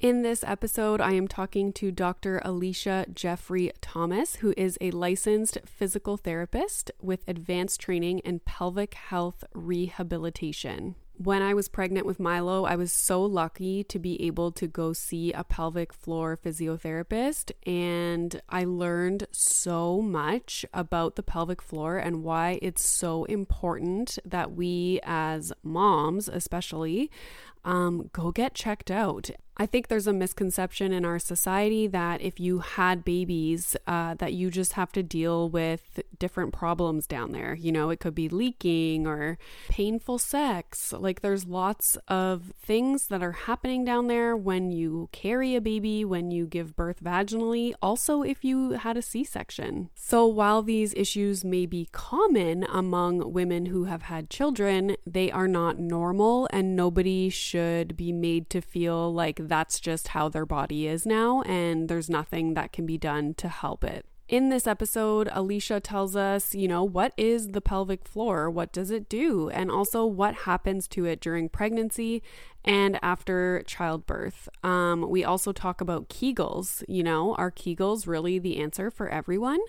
In this episode, I am talking to Dr. Alicia Jeffrey Thomas, who is a licensed physical therapist with advanced training in pelvic health rehabilitation. When I was pregnant with Milo, I was so lucky to be able to go see a pelvic floor physiotherapist, and I learned so much about the pelvic floor and why it's so important that we, as moms especially, um, go get checked out. I think there's a misconception in our society that if you had babies, uh, that you just have to deal with different problems down there. You know, it could be leaking or painful sex. Like, there's lots of things that are happening down there when you carry a baby, when you give birth vaginally, also if you had a C section. So, while these issues may be common among women who have had children, they are not normal, and nobody should be made to feel like that's just how their body is now, and there's nothing that can be done to help it. In this episode, Alicia tells us, you know, what is the pelvic floor? What does it do? And also what happens to it during pregnancy and after childbirth. Um, we also talk about Kegels. You know, are Kegels really the answer for everyone?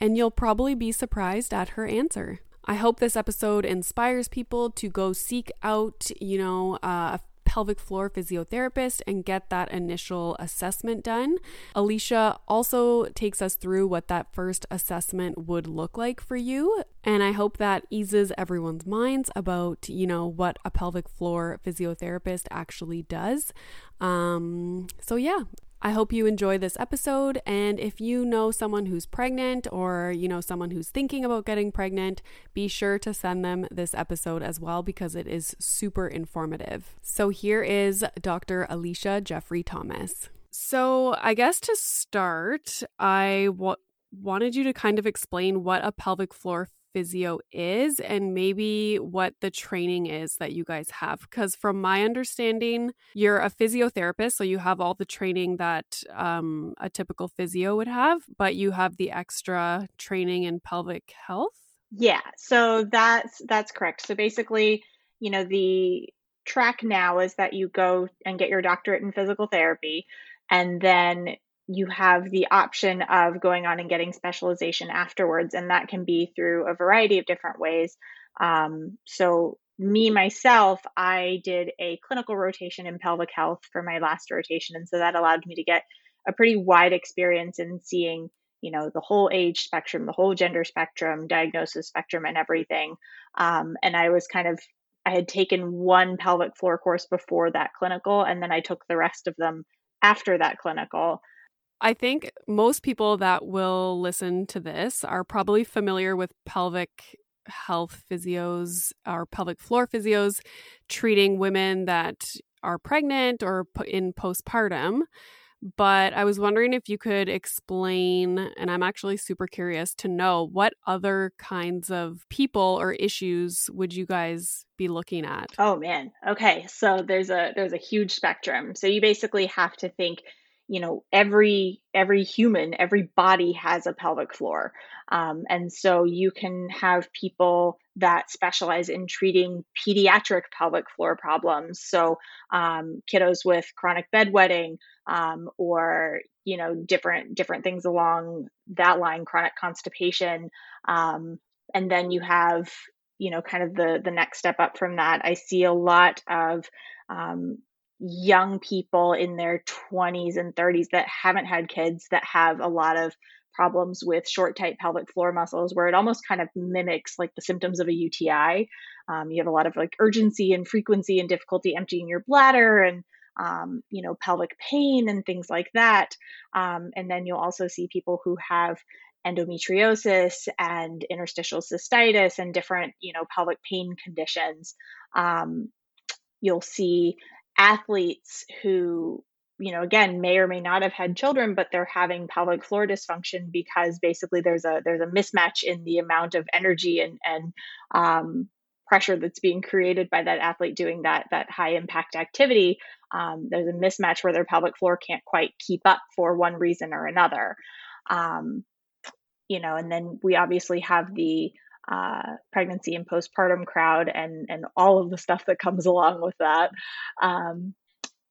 And you'll probably be surprised at her answer. I hope this episode inspires people to go seek out, you know, uh, a pelvic floor physiotherapist and get that initial assessment done. Alicia also takes us through what that first assessment would look like for you. And I hope that eases everyone's minds about, you know, what a pelvic floor physiotherapist actually does. Um, so, yeah, I hope you enjoy this episode. And if you know someone who's pregnant or, you know, someone who's thinking about getting pregnant, be sure to send them this episode as well because it is super informative. So here is Dr. Alicia Jeffrey Thomas. So I guess to start, I w- wanted you to kind of explain what a pelvic floor physio is and maybe what the training is that you guys have. Because from my understanding, you're a physiotherapist, so you have all the training that um, a typical physio would have, but you have the extra training in pelvic health. Yeah, so that's that's correct. So basically, you know, the track now is that you go and get your doctorate in physical therapy and then you have the option of going on and getting specialization afterwards, and that can be through a variety of different ways. Um, so, me myself, I did a clinical rotation in pelvic health for my last rotation, and so that allowed me to get a pretty wide experience in seeing, you know, the whole age spectrum, the whole gender spectrum, diagnosis spectrum, and everything. Um, and I was kind of I had taken one pelvic floor course before that clinical, and then I took the rest of them after that clinical. I think most people that will listen to this are probably familiar with pelvic health physios or pelvic floor physios treating women that are pregnant or in postpartum. But I was wondering if you could explain, and I'm actually super curious to know what other kinds of people or issues would you guys be looking at? Oh man. Okay. So there's a there's a huge spectrum. So you basically have to think you know every every human every body has a pelvic floor. Um, and so you can have people that specialize in treating pediatric pelvic floor problems. So um, kiddos with chronic bedwetting um, or you know different different things along that line chronic constipation. Um, and then you have you know kind of the the next step up from that. I see a lot of um, young people in their 20s and 30s that haven't had kids that have a lot of problems with short tight pelvic floor muscles where it almost kind of mimics like the symptoms of a UTI. Um, you have a lot of like urgency and frequency and difficulty emptying your bladder and um, you know pelvic pain and things like that. Um, and then you'll also see people who have endometriosis and interstitial cystitis and different you know pelvic pain conditions. Um, you'll see athletes who you know again may or may not have had children but they're having pelvic floor dysfunction because basically there's a there's a mismatch in the amount of energy and and um, pressure that's being created by that athlete doing that that high impact activity. Um, there's a mismatch where their pelvic floor can't quite keep up for one reason or another. Um, you know and then we obviously have the uh, pregnancy and postpartum crowd and and all of the stuff that comes along with that. Um,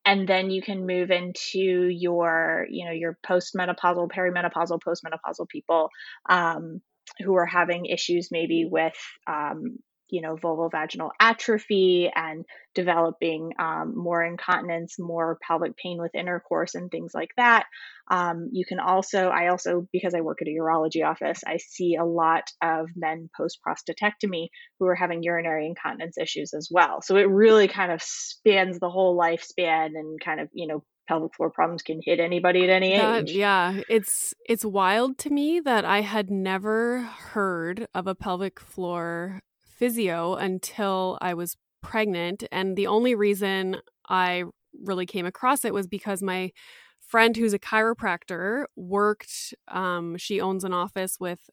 and then you can move into your you know your postmenopausal perimenopausal postmenopausal people um, who are having issues maybe with um, you know vulvovaginal atrophy and developing um, more incontinence more pelvic pain with intercourse and things like that. Um, you can also i also because i work at a urology office i see a lot of men post prostatectomy who are having urinary incontinence issues as well. So it really kind of spans the whole lifespan and kind of you know pelvic floor problems can hit anybody at any That- age. yeah, it's it's wild to me that I had never heard of a pelvic floor physio until I was pregnant and the only reason I really came across it was because my friend who's a chiropractor worked um she owns an office with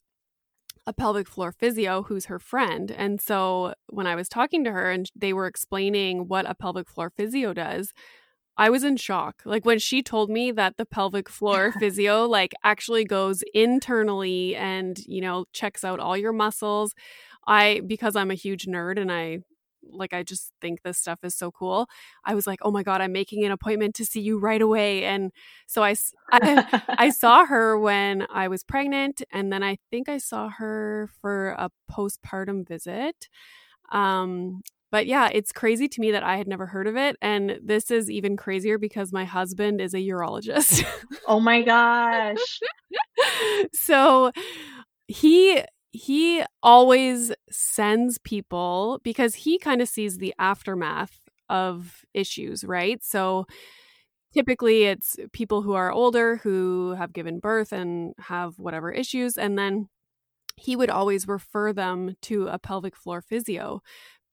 a pelvic floor physio who's her friend. And so when I was talking to her and they were explaining what a pelvic floor physio does, I was in shock. Like when she told me that the pelvic floor physio like actually goes internally and, you know, checks out all your muscles. I because I'm a huge nerd and I like I just think this stuff is so cool. I was like, "Oh my god, I'm making an appointment to see you right away." And so I I saw her when I was pregnant and then I think I saw her for a postpartum visit. Um but yeah, it's crazy to me that I had never heard of it and this is even crazier because my husband is a urologist. oh my gosh so he he always sends people because he kind of sees the aftermath of issues, right? So typically it's people who are older who have given birth and have whatever issues and then he would always refer them to a pelvic floor physio.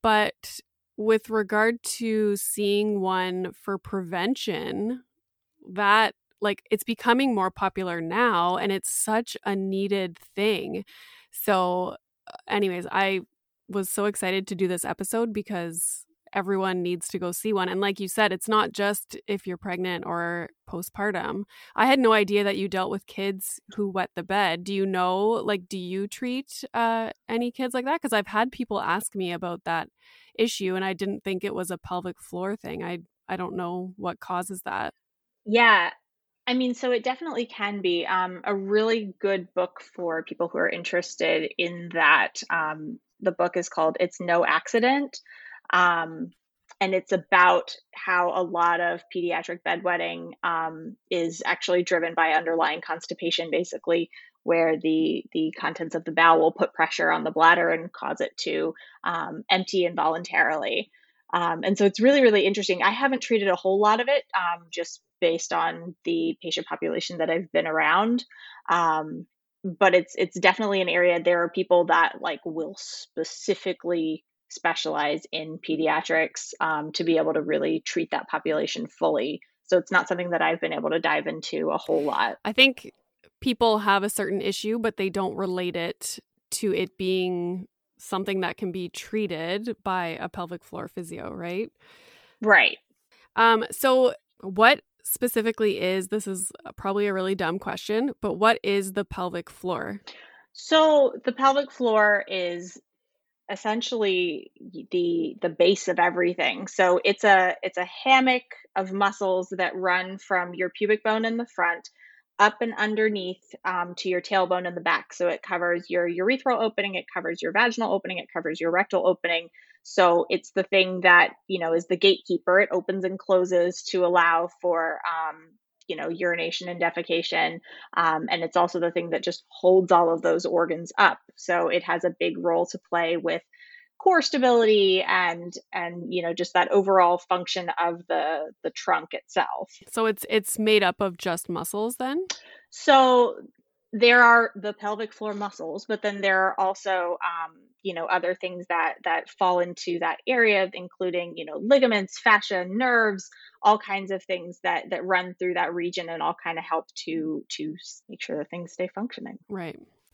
But with regard to seeing one for prevention, that like it's becoming more popular now and it's such a needed thing. So anyways, I was so excited to do this episode because everyone needs to go see one and like you said it's not just if you're pregnant or postpartum. I had no idea that you dealt with kids who wet the bed. Do you know like do you treat uh any kids like that because I've had people ask me about that issue and I didn't think it was a pelvic floor thing. I I don't know what causes that. Yeah, I mean, so it definitely can be um, a really good book for people who are interested in that. Um, the book is called It's No Accident. Um, and it's about how a lot of pediatric bedwetting um, is actually driven by underlying constipation, basically, where the the contents of the bowel will put pressure on the bladder and cause it to um, empty involuntarily. Um, and so it's really, really interesting. I haven't treated a whole lot of it um, just based on the patient population that I've been around. Um, but it's it's definitely an area. There are people that like will specifically specialize in pediatrics um, to be able to really treat that population fully. So it's not something that I've been able to dive into a whole lot. I think people have a certain issue, but they don't relate it to it being something that can be treated by a pelvic floor physio, right? Right. Um, so what specifically is this is uh, probably a really dumb question, but what is the pelvic floor? So the pelvic floor is essentially the the base of everything. So it's a it's a hammock of muscles that run from your pubic bone in the front up and underneath um, to your tailbone in the back. So it covers your urethral opening, it covers your vaginal opening, it covers your rectal opening. So it's the thing that you know is the gatekeeper. It opens and closes to allow for um, you know urination and defecation, um, and it's also the thing that just holds all of those organs up. So it has a big role to play with core stability and and you know just that overall function of the the trunk itself. So it's it's made up of just muscles then? So there are the pelvic floor muscles, but then there are also, um, you know, other things that that fall into that area, including, you know, ligaments, fascia, nerves, all kinds of things that that run through that region and all kind of help to to make sure that things stay functioning. Right.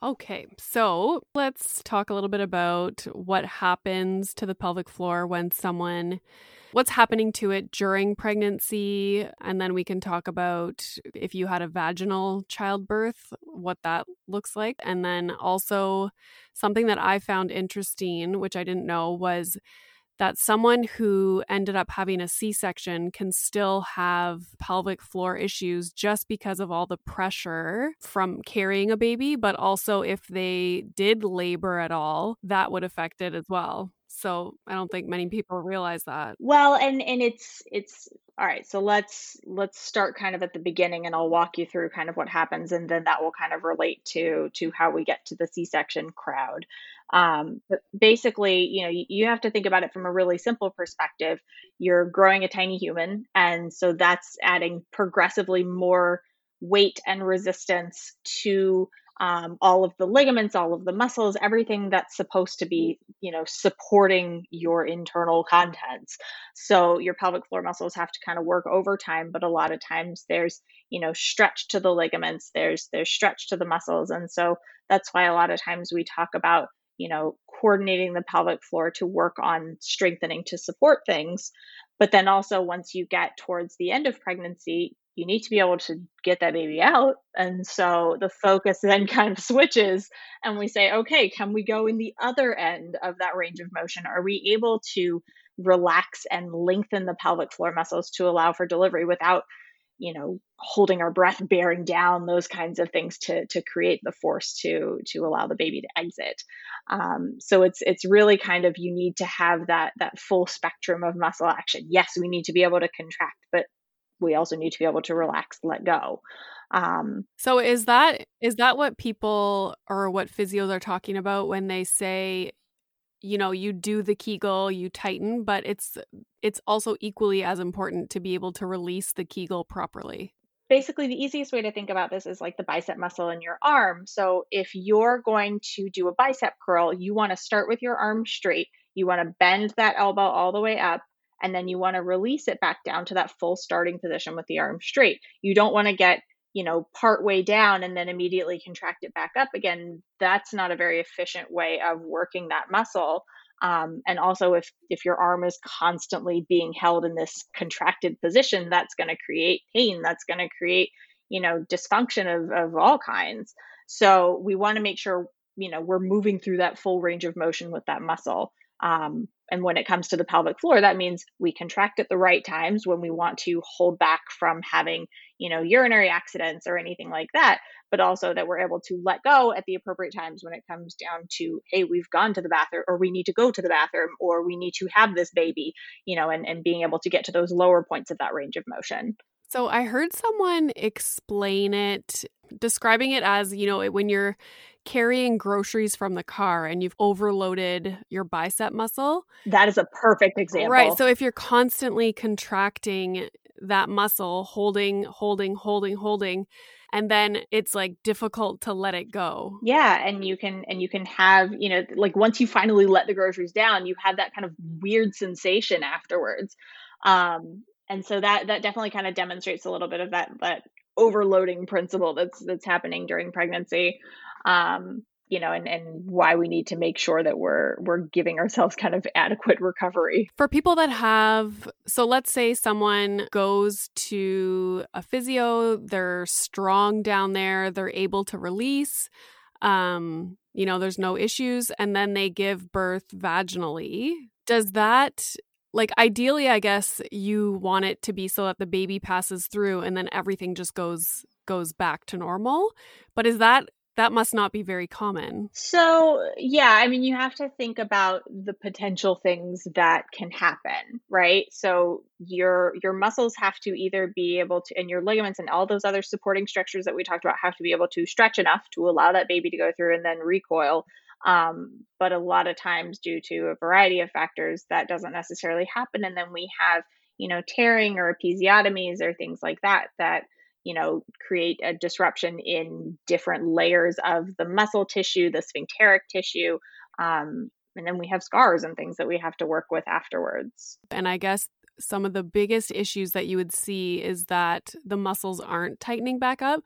Okay, so let's talk a little bit about what happens to the pelvic floor when someone, what's happening to it during pregnancy. And then we can talk about if you had a vaginal childbirth, what that looks like. And then also something that I found interesting, which I didn't know, was that someone who ended up having a C section can still have pelvic floor issues just because of all the pressure from carrying a baby, but also if they did labor at all, that would affect it as well. So I don't think many people realize that. Well, and and it's it's all right. So let's let's start kind of at the beginning, and I'll walk you through kind of what happens, and then that will kind of relate to to how we get to the C-section crowd. Um, but basically, you know, you, you have to think about it from a really simple perspective. You're growing a tiny human, and so that's adding progressively more weight and resistance to um, all of the ligaments, all of the muscles, everything that's supposed to be, you know, supporting your internal contents. So your pelvic floor muscles have to kind of work overtime, but a lot of times there's, you know, stretch to the ligaments, there's there's stretch to the muscles, and so that's why a lot of times we talk about, you know, coordinating the pelvic floor to work on strengthening to support things. But then also once you get towards the end of pregnancy, you need to be able to get that baby out. And so the focus then kind of switches and we say, okay, can we go in the other end of that range of motion? Are we able to relax and lengthen the pelvic floor muscles to allow for delivery without, you know, holding our breath, bearing down, those kinds of things to to create the force to to allow the baby to exit. Um, so it's it's really kind of you need to have that that full spectrum of muscle action. Yes, we need to be able to contract, but we also need to be able to relax, let go. Um, so is that is that what people or what physios are talking about when they say you know you do the kegel you tighten but it's it's also equally as important to be able to release the kegel properly? Basically the easiest way to think about this is like the bicep muscle in your arm. So if you're going to do a bicep curl you want to start with your arm straight. You want to bend that elbow all the way up and then you want to release it back down to that full starting position with the arm straight. You don't want to get you know part way down and then immediately contract it back up again. That's not a very efficient way of working that muscle um, and also if if your arm is constantly being held in this contracted position that's going to create pain that's going to create you know dysfunction of, of all kinds. So we want to make sure you know we're moving through that full range of motion with that muscle um, and when it comes to the pelvic floor, that means we contract at the right times when we want to hold back from having, you know, urinary accidents or anything like that, but also that we're able to let go at the appropriate times when it comes down to, hey, we've gone to the bathroom or we need to go to the bathroom or we need to have this baby, you know, and, and being able to get to those lower points of that range of motion. So I heard someone explain it, describing it as, you know, when you're carrying groceries from the car and you've overloaded your bicep muscle. That is a perfect example. Right. So if you're constantly contracting that muscle, holding, holding, holding, holding, and then it's like difficult to let it go. Yeah, and you can and you can have, you know, like once you finally let the groceries down, you have that kind of weird sensation afterwards. Um and so that that definitely kind of demonstrates a little bit of that that overloading principle that's that's happening during pregnancy um, you know, and, and why we need to make sure that we're we're giving ourselves kind of adequate recovery. For people that have so let's say someone goes to a physio, they're strong down there, they're able to release, um, you know, there's no issues, and then they give birth vaginally. Does that like ideally i guess you want it to be so that the baby passes through and then everything just goes goes back to normal but is that that must not be very common. So, yeah, I mean, you have to think about the potential things that can happen, right? So, your your muscles have to either be able to and your ligaments and all those other supporting structures that we talked about have to be able to stretch enough to allow that baby to go through and then recoil. Um, but a lot of times due to a variety of factors that doesn't necessarily happen and then we have, you know, tearing or episiotomies or things like that that you know, create a disruption in different layers of the muscle tissue, the sphincteric tissue. Um, and then we have scars and things that we have to work with afterwards. And I guess some of the biggest issues that you would see is that the muscles aren't tightening back up.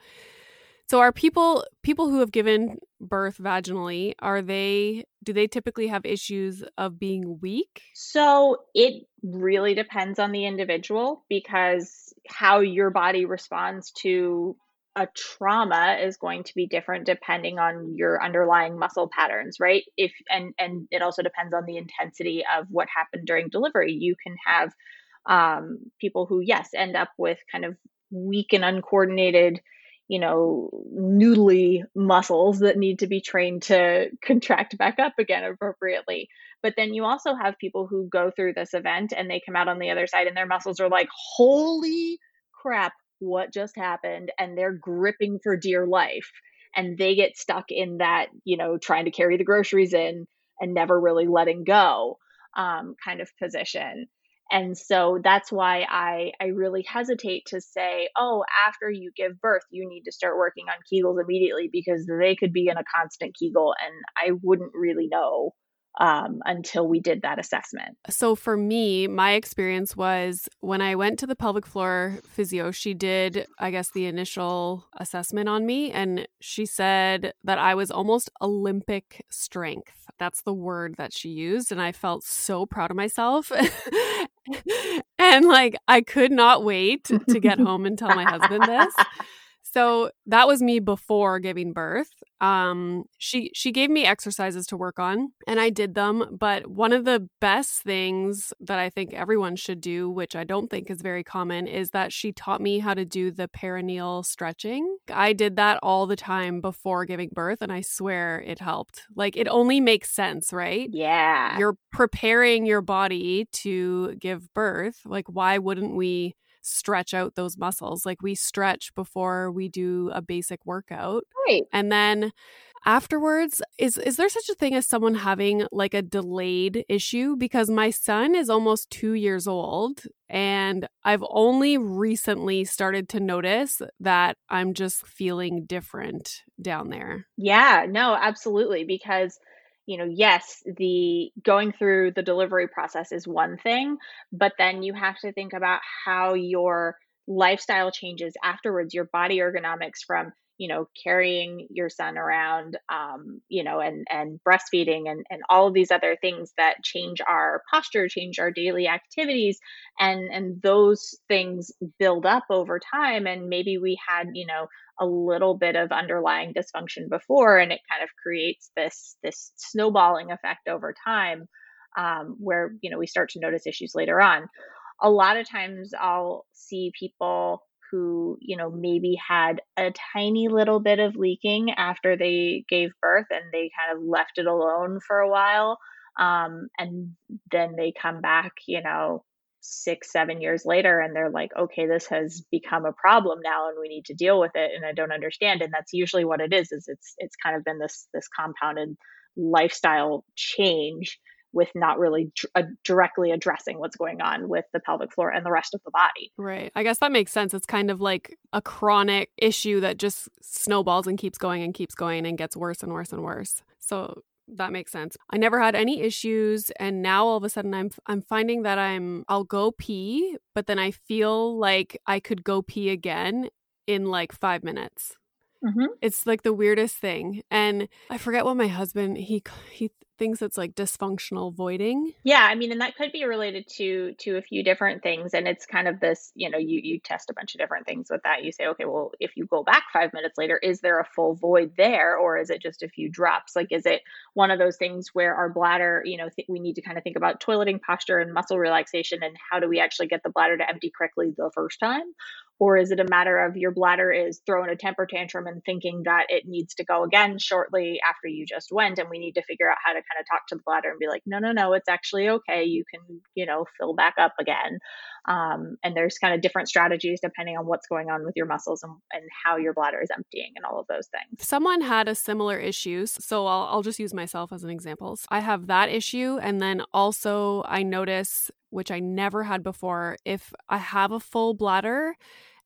So are people people who have given birth vaginally, are they do they typically have issues of being weak? So it really depends on the individual because how your body responds to a trauma is going to be different depending on your underlying muscle patterns right if and and it also depends on the intensity of what happened during delivery you can have um, people who yes end up with kind of weak and uncoordinated you know, noodly muscles that need to be trained to contract back up again appropriately. But then you also have people who go through this event and they come out on the other side and their muscles are like, holy crap, what just happened? And they're gripping for dear life. And they get stuck in that, you know, trying to carry the groceries in and never really letting go um, kind of position. And so that's why I, I really hesitate to say, oh, after you give birth, you need to start working on Kegels immediately because they could be in a constant Kegel and I wouldn't really know um, until we did that assessment. So for me, my experience was when I went to the pelvic floor physio, she did, I guess, the initial assessment on me, and she said that I was almost Olympic strength. That's the word that she used, and I felt so proud of myself. and like, I could not wait to get home and tell my husband this. So that was me before giving birth. Um, she she gave me exercises to work on, and I did them. But one of the best things that I think everyone should do, which I don't think is very common, is that she taught me how to do the perineal stretching. I did that all the time before giving birth, and I swear it helped. Like it only makes sense, right? Yeah, you're preparing your body to give birth. Like why wouldn't we? Stretch out those muscles. Like we stretch before we do a basic workout. Right. And then afterwards is is there such a thing as someone having like a delayed issue because my son is almost 2 years old and I've only recently started to notice that I'm just feeling different down there. Yeah, no, absolutely because you know, yes, the going through the delivery process is one thing, but then you have to think about how your lifestyle changes afterwards, your body ergonomics from you know carrying your son around um, you know and and breastfeeding and and all of these other things that change our posture change our daily activities and and those things build up over time and maybe we had you know a little bit of underlying dysfunction before and it kind of creates this this snowballing effect over time um, where you know we start to notice issues later on a lot of times i'll see people who, you know, maybe had a tiny little bit of leaking after they gave birth and they kind of left it alone for a while. Um, and then they come back, you know, six, seven years later and they're like, okay, this has become a problem now and we need to deal with it. And I don't understand. And that's usually what it is, is it's it's kind of been this this compounded lifestyle change with not really uh, directly addressing what's going on with the pelvic floor and the rest of the body. Right. I guess that makes sense. It's kind of like a chronic issue that just snowballs and keeps going and keeps going and gets worse and worse and worse. So that makes sense. I never had any issues and now all of a sudden I'm I'm finding that I'm I'll go pee, but then I feel like I could go pee again in like 5 minutes. Mm-hmm. It's like the weirdest thing. And I forget what my husband he he thinks that's like dysfunctional voiding. Yeah, I mean, and that could be related to to a few different things. And it's kind of this, you know, you you test a bunch of different things with that. You say, okay, well, if you go back five minutes later, is there a full void there, or is it just a few drops? Like, is it one of those things where our bladder, you know, th- we need to kind of think about toileting posture and muscle relaxation, and how do we actually get the bladder to empty correctly the first time, or is it a matter of your bladder is throwing a temper tantrum and thinking that it needs to go again shortly after you just went? And we need to figure out how to kind of talk to the bladder and be like, no, no, no, it's actually okay. You can, you know, fill back up again. Um, and there's kind of different strategies depending on what's going on with your muscles and, and how your bladder is emptying and all of those things. Someone had a similar issue. So I'll, I'll just use myself as an example. I have that issue. And then also, I notice, which I never had before, if I have a full bladder,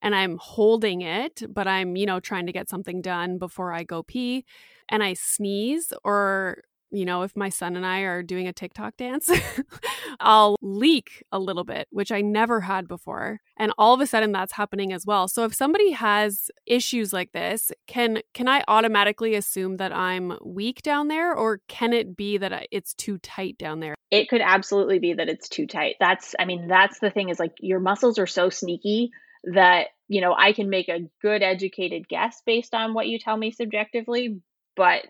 and I'm holding it, but I'm, you know, trying to get something done before I go pee and I sneeze or you know, if my son and I are doing a TikTok dance, I'll leak a little bit, which I never had before. And all of a sudden that's happening as well. So if somebody has issues like this, can can I automatically assume that I'm weak down there or can it be that it's too tight down there? It could absolutely be that it's too tight. That's I mean, that's the thing is like your muscles are so sneaky that you know i can make a good educated guess based on what you tell me subjectively but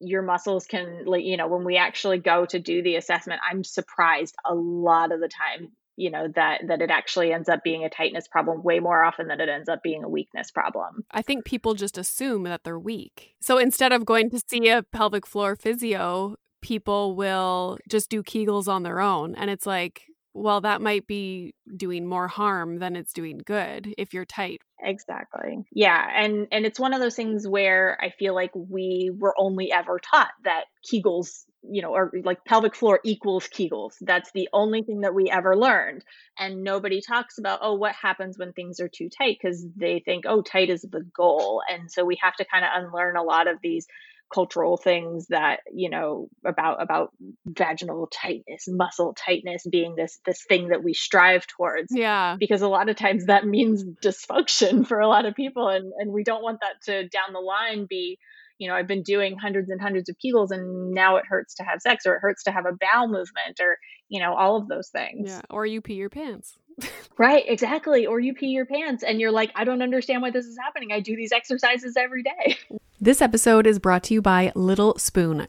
your muscles can like you know when we actually go to do the assessment i'm surprised a lot of the time you know that that it actually ends up being a tightness problem way more often than it ends up being a weakness problem. I think people just assume that they're weak. So instead of going to see a pelvic floor physio people will just do kegels on their own and it's like well, that might be doing more harm than it's doing good if you're tight. Exactly. Yeah, and and it's one of those things where I feel like we were only ever taught that Kegels, you know, or like pelvic floor equals Kegels. That's the only thing that we ever learned. And nobody talks about, oh, what happens when things are too tight because they think, oh, tight is the goal. And so we have to kind of unlearn a lot of these cultural things that you know about about vaginal tightness muscle tightness being this this thing that we strive towards. Yeah. Because a lot of times that means dysfunction for a lot of people and and we don't want that to down the line be you know i've been doing hundreds and hundreds of kegels and now it hurts to have sex or it hurts to have a bowel movement or you know all of those things. Yeah or you pee your pants right exactly or you pee your pants and you're like i don't understand why this is happening i do these exercises every day This episode is brought to you by Little Spoon.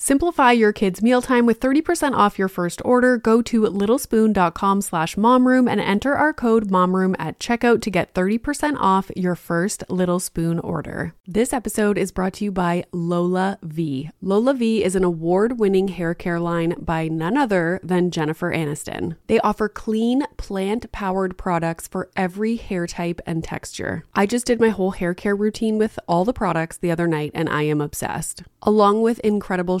Simplify your kids' mealtime with 30% off your first order. Go to littlespoon.com slash momroom and enter our code momroom at checkout to get 30% off your first Little Spoon order. This episode is brought to you by LolaVie. Lola V is an award-winning hair care line by none other than Jennifer Aniston. They offer clean, plant-powered products for every hair type and texture. I just did my whole hair care routine with all the products the other night and I am obsessed. Along with incredible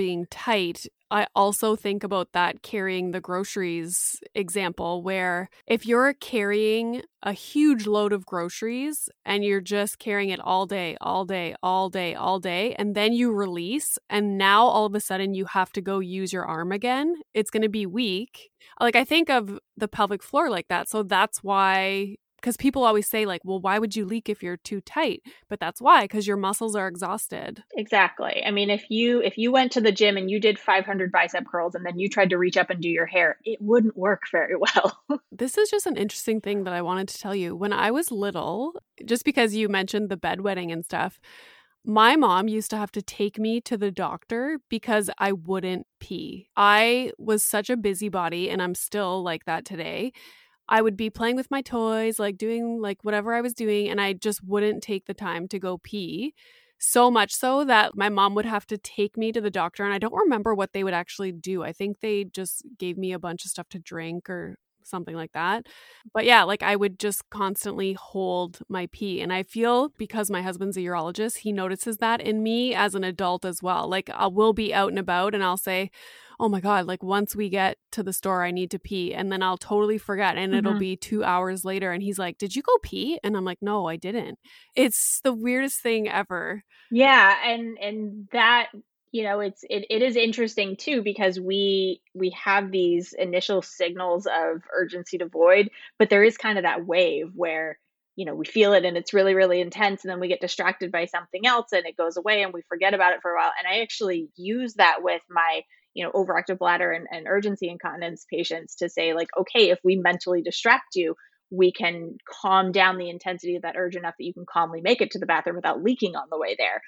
being tight, I also think about that carrying the groceries example, where if you're carrying a huge load of groceries and you're just carrying it all day, all day, all day, all day, and then you release, and now all of a sudden you have to go use your arm again, it's going to be weak. Like, I think of the pelvic floor like that. So that's why because people always say like well why would you leak if you're too tight? But that's why because your muscles are exhausted. Exactly. I mean if you if you went to the gym and you did 500 bicep curls and then you tried to reach up and do your hair it wouldn't work very well. This is just an interesting thing that i wanted to tell you. When i was little just because you mentioned the bedwetting and stuff my mom used to have to take me to the doctor because I wouldn't pee. I was such a busybody, and I'm still like that today. I would be playing with my toys, like doing like whatever I was doing, and I just wouldn't take the time to go pee. So much so that my mom would have to take me to the doctor, and I don't remember what they would actually do. I think they just gave me a bunch of stuff to drink or something like that. But yeah, like I would just constantly hold my pee. And I feel because my husband's a urologist, he notices that in me as an adult as well. Like I will be out and about and I'll say, oh my God, like once we get to the store, I need to pee. And then I'll totally forget. And mm-hmm. it'll be two hours later. And he's like, Did you go pee? And I'm like, No, I didn't. It's the weirdest thing ever. Yeah. And, and that, you know it's it, it is interesting too because we we have these initial signals of urgency to void but there is kind of that wave where you know we feel it and it's really really intense and then we get distracted by something else and it goes away and we forget about it for a while and i actually use that with my you know overactive bladder and, and urgency incontinence patients to say like okay if we mentally distract you we can calm down the intensity of that urge enough that you can calmly make it to the bathroom without leaking on the way there.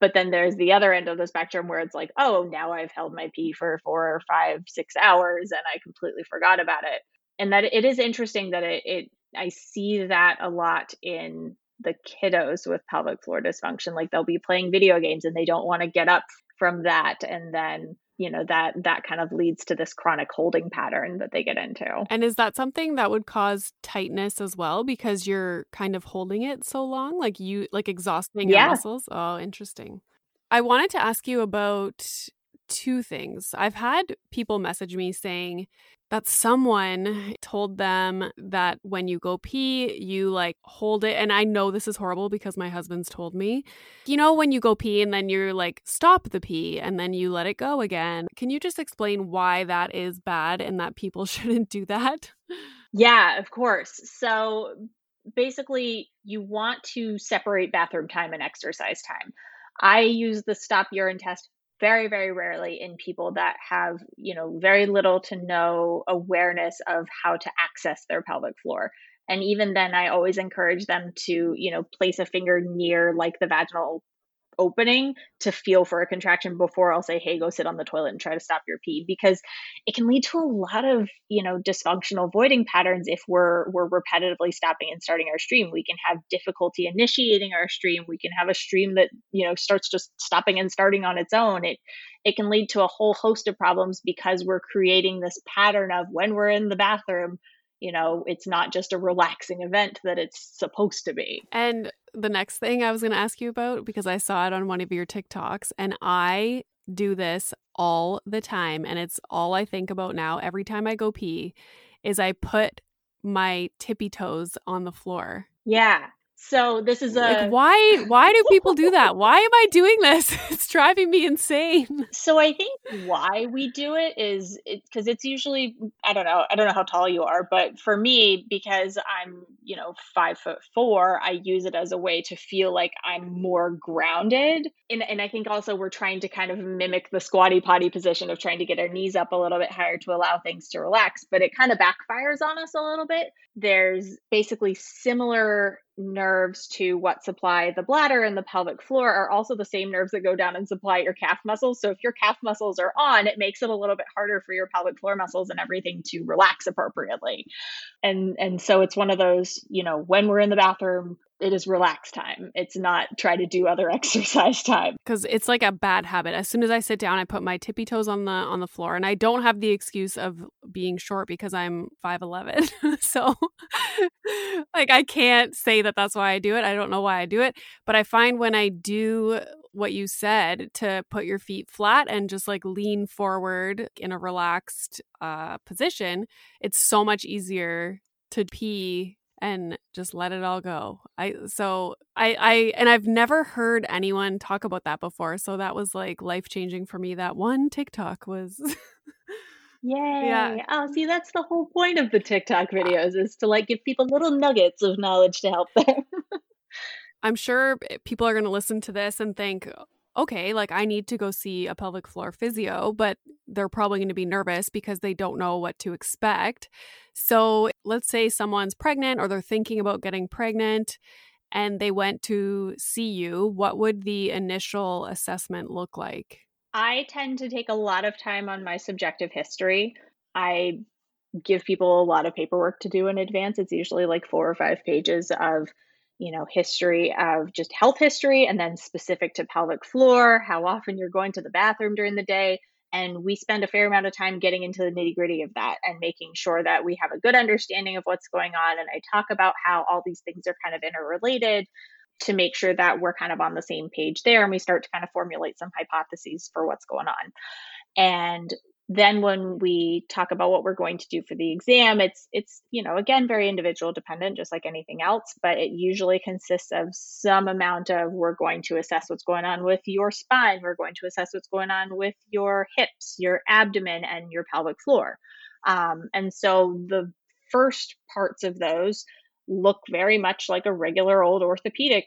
But then there's the other end of the spectrum where it's like oh now i've held my pee for four or five six hours and i completely forgot about it. And that it is interesting that it, it i see that a lot in the kiddos with pelvic floor dysfunction. Like they'll be playing video games and they don't want to get up from that and then you know that that kind of leads to this chronic holding pattern that they get into. And is that something that would cause tightness as well because you're kind of holding it so long? Like you like exhausting yeah. your muscles? Oh interesting. I wanted to ask you about two things. I've had people message me saying that someone told them that when you go pee, you like hold it. And I know this is horrible because my husband's told me. You know, when you go pee and then you're like, stop the pee and then you let it go again. Can you just explain why that is bad and that people shouldn't do that? Yeah, of course. So basically, you want to separate bathroom time and exercise time. I use the stop urine test very, very rarely in people that have, you know, very little to no awareness of how to access their pelvic floor. And even then, I always encourage them to, you know, place a finger near like the vaginal opening to feel for a contraction before I'll say, hey, go sit on the toilet and try to stop your pee because it can lead to a lot of, you know, dysfunctional voiding patterns if we're we're repetitively stopping and starting our stream. We can have difficulty initiating our stream. We can have a stream that, you know, starts just stopping and starting on its own. It it can lead to a whole host of problems because we're creating this pattern of when we're in the bathroom, you know, it's not just a relaxing event that it's supposed to be. And the next thing I was going to ask you about because I saw it on one of your TikToks and I do this all the time and it's all I think about now every time I go pee is I put my tippy toes on the floor. Yeah. So this is a like why why do people do that? Why am I doing this? It's driving me insane. So I think why we do it is because it, it's usually I don't know I don't know how tall you are, but for me because I'm you know five foot four, I use it as a way to feel like I'm more grounded. And and I think also we're trying to kind of mimic the squatty potty position of trying to get our knees up a little bit higher to allow things to relax, but it kind of backfires on us a little bit. There's basically similar nerves to what supply the bladder and the pelvic floor are also the same nerves that go down and supply your calf muscles. So if your calf muscles are on, it makes it a little bit harder for your pelvic floor muscles and everything to relax appropriately. And and so it's one of those, you know, when we're in the bathroom, it is relax time. It's not try to do other exercise time. Cuz it's like a bad habit. As soon as I sit down, I put my tippy toes on the on the floor and I don't have the excuse of being short because I'm 5'11. so like I can't say that that's why I do it. I don't know why I do it, but I find when I do what you said to put your feet flat and just like lean forward in a relaxed uh, position, it's so much easier to pee and just let it all go. I so I I and I've never heard anyone talk about that before. So that was like life changing for me. That one TikTok was Yay. Yeah. Oh, see, that's the whole point of the TikTok videos is to like give people little nuggets of knowledge to help them. I'm sure eh, people are going to listen to this and think, okay, like I need to go see a pelvic floor physio, but they're probably going to be nervous because they don't know what to expect. So let's say someone's pregnant or they're thinking about getting pregnant and they went to see you. What would the initial assessment look like? I tend to take a lot of time on my subjective history. I give people a lot of paperwork to do in advance. It's usually like four or five pages of you know, history of just health history and then specific to pelvic floor, how often you're going to the bathroom during the day. And we spend a fair amount of time getting into the nitty gritty of that and making sure that we have a good understanding of what's going on. And I talk about how all these things are kind of interrelated to make sure that we're kind of on the same page there and we start to kind of formulate some hypotheses for what's going on. And then when we talk about what we're going to do for the exam it's it's you know again very individual dependent just like anything else but it usually consists of some amount of we're going to assess what's going on with your spine we're going to assess what's going on with your hips your abdomen and your pelvic floor. Um, and so the first parts of those look very much like a regular old orthopedic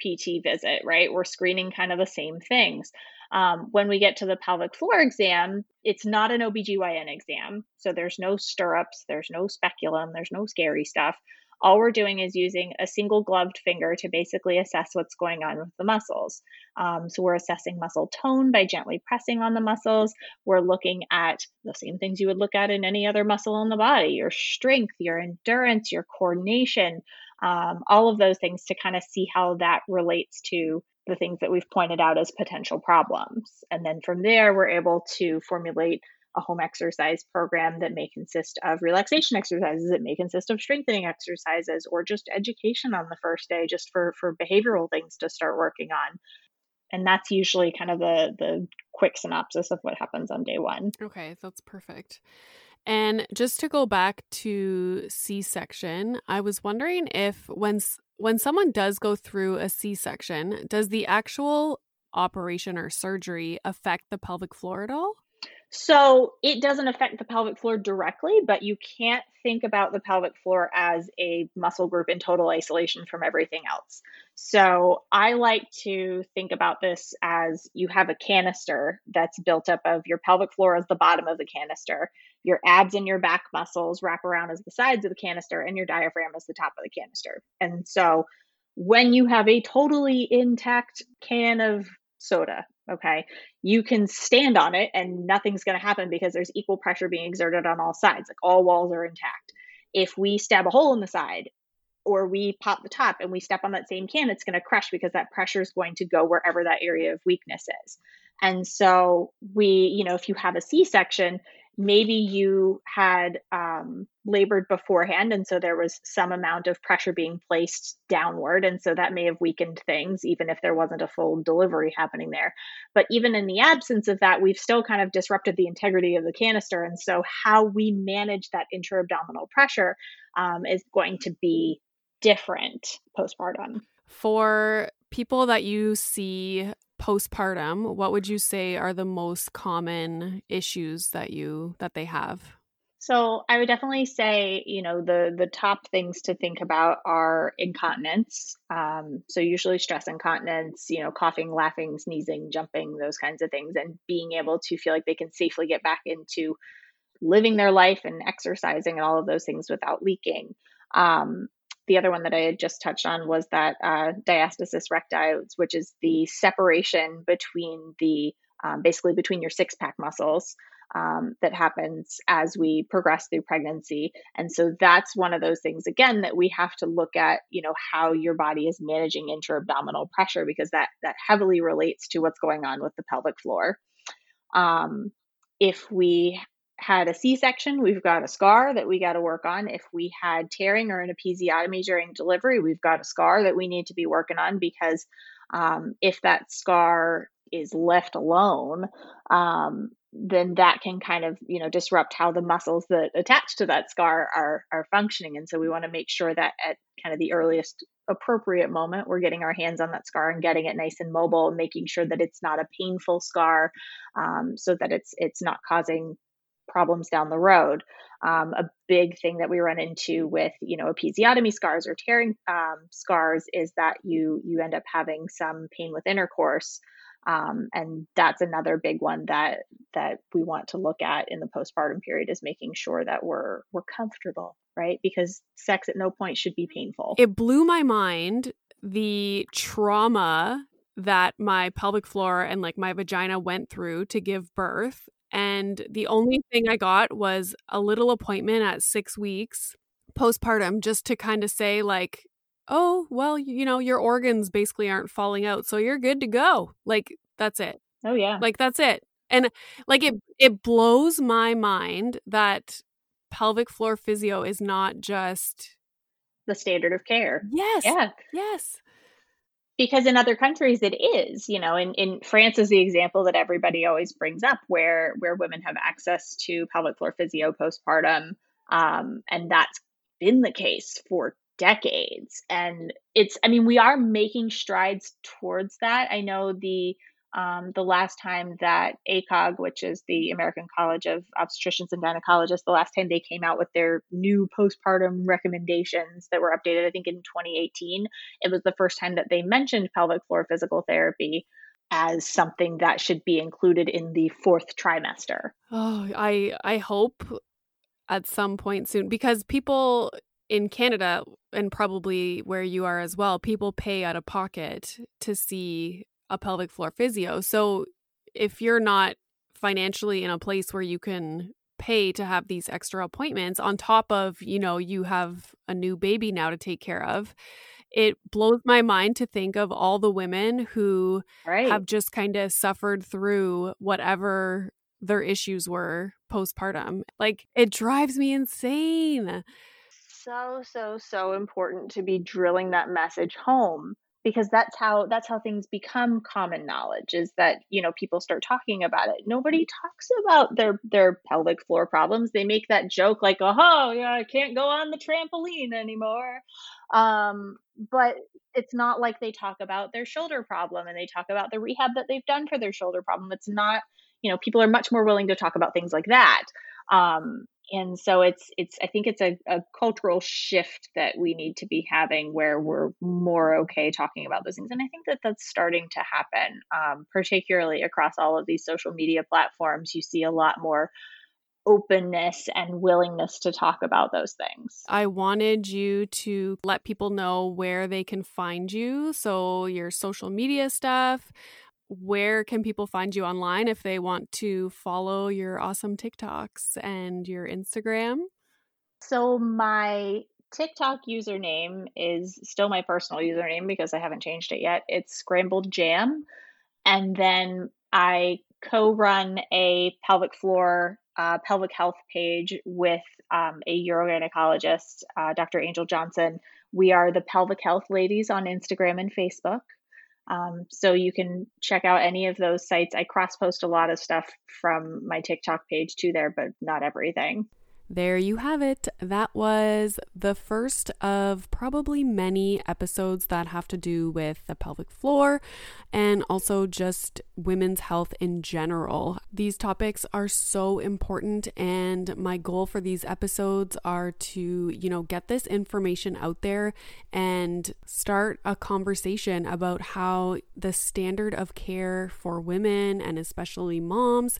pt visit right? We're screening kind of the same things um, when we get to the pelvic floor exam, it's not an OBGYN exam. So there's no stirrups, there's no speculum, there's no scary stuff. All we're doing is using a single gloved finger to basically assess what's going on with the muscles. Um, so we're assessing muscle tone by gently pressing on the muscles. We're looking at the same things you would look at in any other muscle in the body your strength, your endurance, your coordination, um, all of those things to kind of see how that relates to the things that we've pointed out as potential problems. And then from there, we're able to formulate a home exercise program that may consist of relaxation exercises, it may consist of strengthening exercises, or just education on the first day, just for, for behavioral things to start working on. And that's usually kind of the, the quick synopsis of what happens on day one. Okay, that's perfect. And just to go back to C section, I was wondering if when when someone does go through a C-section, does the actual operation or surgery affect the pelvic floor at all? So it doesn't affect the pelvic floor directly, but you can't think about the pelvic floor as a muscle group in total isolation from everything else. So I like to think about this as you have a canister that's built up of your pelvic floor as the bottom of the canister, your abs and your back muscles wrap around as the sides of the canister, and your diaphragm as the top of the canister. And so when you have a totally intact can of soda, okay, you can stand on it and nothing's going to happen because there's equal pressure being exerted on all sides. Like all walls are intact. If we stab a hole in the side or we pop the top and we step on that same can, it's going to crush because that pressure is going to go wherever that area of weakness is. And so we, you know, if you have a C section, maybe you had um, labored beforehand and so there was some amount of pressure being placed downward and so that may have weakened things even if there wasn't a full delivery happening there. But even in the absence of that we've still kind of disrupted the integrity of the canister and so how we manage that intra-abdominal pressure um, is going to be different postpartum. For people that you see postpartum, what would you say are the most common issues that you that they have? So I would definitely say, you know, the the top things to think about are incontinence. Um, so usually stress incontinence, you know, coughing, laughing, sneezing, jumping, those kinds of things, and being able to feel like they can safely get back into living their life and exercising and all of those things without leaking. Um, the other one that I had just touched on was that uh, diastasis recti, which is the separation between the um, basically between your six pack muscles um, that happens as we progress through pregnancy. And so that's one of those things again that we have to look at, you know, how your body is managing intra-abdominal pressure because that that heavily relates to what's going on with the pelvic floor. Um, if we had a C-section, we've got a scar that we got to work on. If we had tearing or an episiotomy during delivery, we've got a scar that we need to be working on because um, if that scar is left alone, um, then that can kind of you know disrupt how the muscles that attach to that scar are are functioning. And so we want to make sure that at kind of the earliest appropriate moment we're getting our hands on that scar and getting it nice and mobile, making sure that it's not a painful scar, um, so that it's it's not causing problems down the road. Um, a big thing that we run into with you know episiotomy scars or tearing um, scars is that you you end up having some pain with intercourse. Um, and that's another big one that that we want to look at in the postpartum period is making sure that we're we're comfortable right because sex at no point should be painful it blew my mind the trauma that my pelvic floor and like my vagina went through to give birth and the only thing I got was a little appointment at six weeks postpartum just to kind of say, like, oh, well, you know, your organs basically aren't falling out. So you're good to go. Like, that's it. Oh, yeah. Like, that's it. And like, it, it blows my mind that pelvic floor physio is not just the standard of care. Yes. Yeah. Yes because in other countries it is you know in, in france is the example that everybody always brings up where where women have access to pelvic floor physio postpartum um, and that's been the case for decades. And it's i mean we are making strides towards that. I know the um, the last time that ACOG, which is the American College of Obstetricians and Gynecologists, the last time they came out with their new postpartum recommendations that were updated, I think in 2018, it was the first time that they mentioned pelvic floor physical therapy as something that should be included in the fourth trimester. Oh, I I hope at some point soon because people in Canada and probably where you are as well, people pay out of pocket to see a pelvic floor physio. So if you're not financially in a place where you can pay to have these extra appointments on top of, you know, you have a new baby now to take care of, it blows my mind to think of all the women who right. have just kind of suffered through whatever their issues were postpartum. Like it drives me insane. So, so, so important to be drilling that message home because that's how that's how things become common knowledge is that you know people start talking about it. Nobody talks about their their pelvic floor problems. They make that joke like oh yeah i can't go on the trampoline anymore. Um, but it's not like they talk about their shoulder problem and they talk about the rehab that they've done for their shoulder problem. It's not you know, people are much more willing to talk about things like that. Um, and so it's it's i think it's a, a, cultural shift that we need to be having where we're more okay talking about those things and i think that that's starting to happen um, particularly across all of these social media platforms you see a lot more openness and willingness to talk about those things. I wanted you to let people know where they can find you. So, your social media stuff, where can people find you online if they want to follow your awesome TikToks and your Instagram? So, my TikTok username is still my personal username because I haven't changed it yet. It's Scrambled Jam. And then I co run a pelvic floor, uh, pelvic health page with um, a urogynecologist, uh, Dr. Angel Johnson. We are the Pelvic Health Ladies on Instagram and Facebook. Um, so you can check out any of those sites. I cross post a lot of stuff from my TikTok page to there, but not everything. There you have it. That was the first of probably many episodes that have to do with the pelvic floor and also just women's health in general. These topics are so important and my goal for these episodes are to, you know, get this information out there and start a conversation about how the standard of care for women and especially moms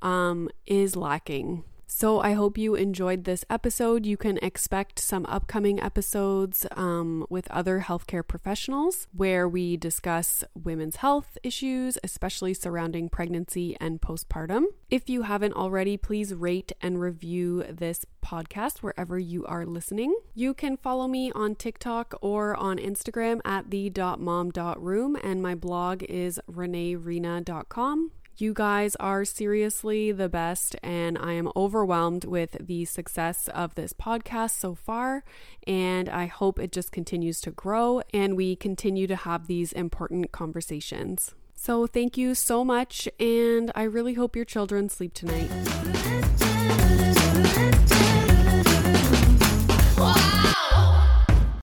um, is lacking. So I hope you enjoyed this episode. You can expect some upcoming episodes um, with other healthcare professionals where we discuss women's health issues, especially surrounding pregnancy and postpartum. If you haven't already, please rate and review this podcast wherever you are listening. You can follow me on TikTok or on Instagram at the.mom.room, and my blog is reneereina.com. You guys are seriously the best, and I am overwhelmed with the success of this podcast so far. And I hope it just continues to grow and we continue to have these important conversations. So, thank you so much, and I really hope your children sleep tonight.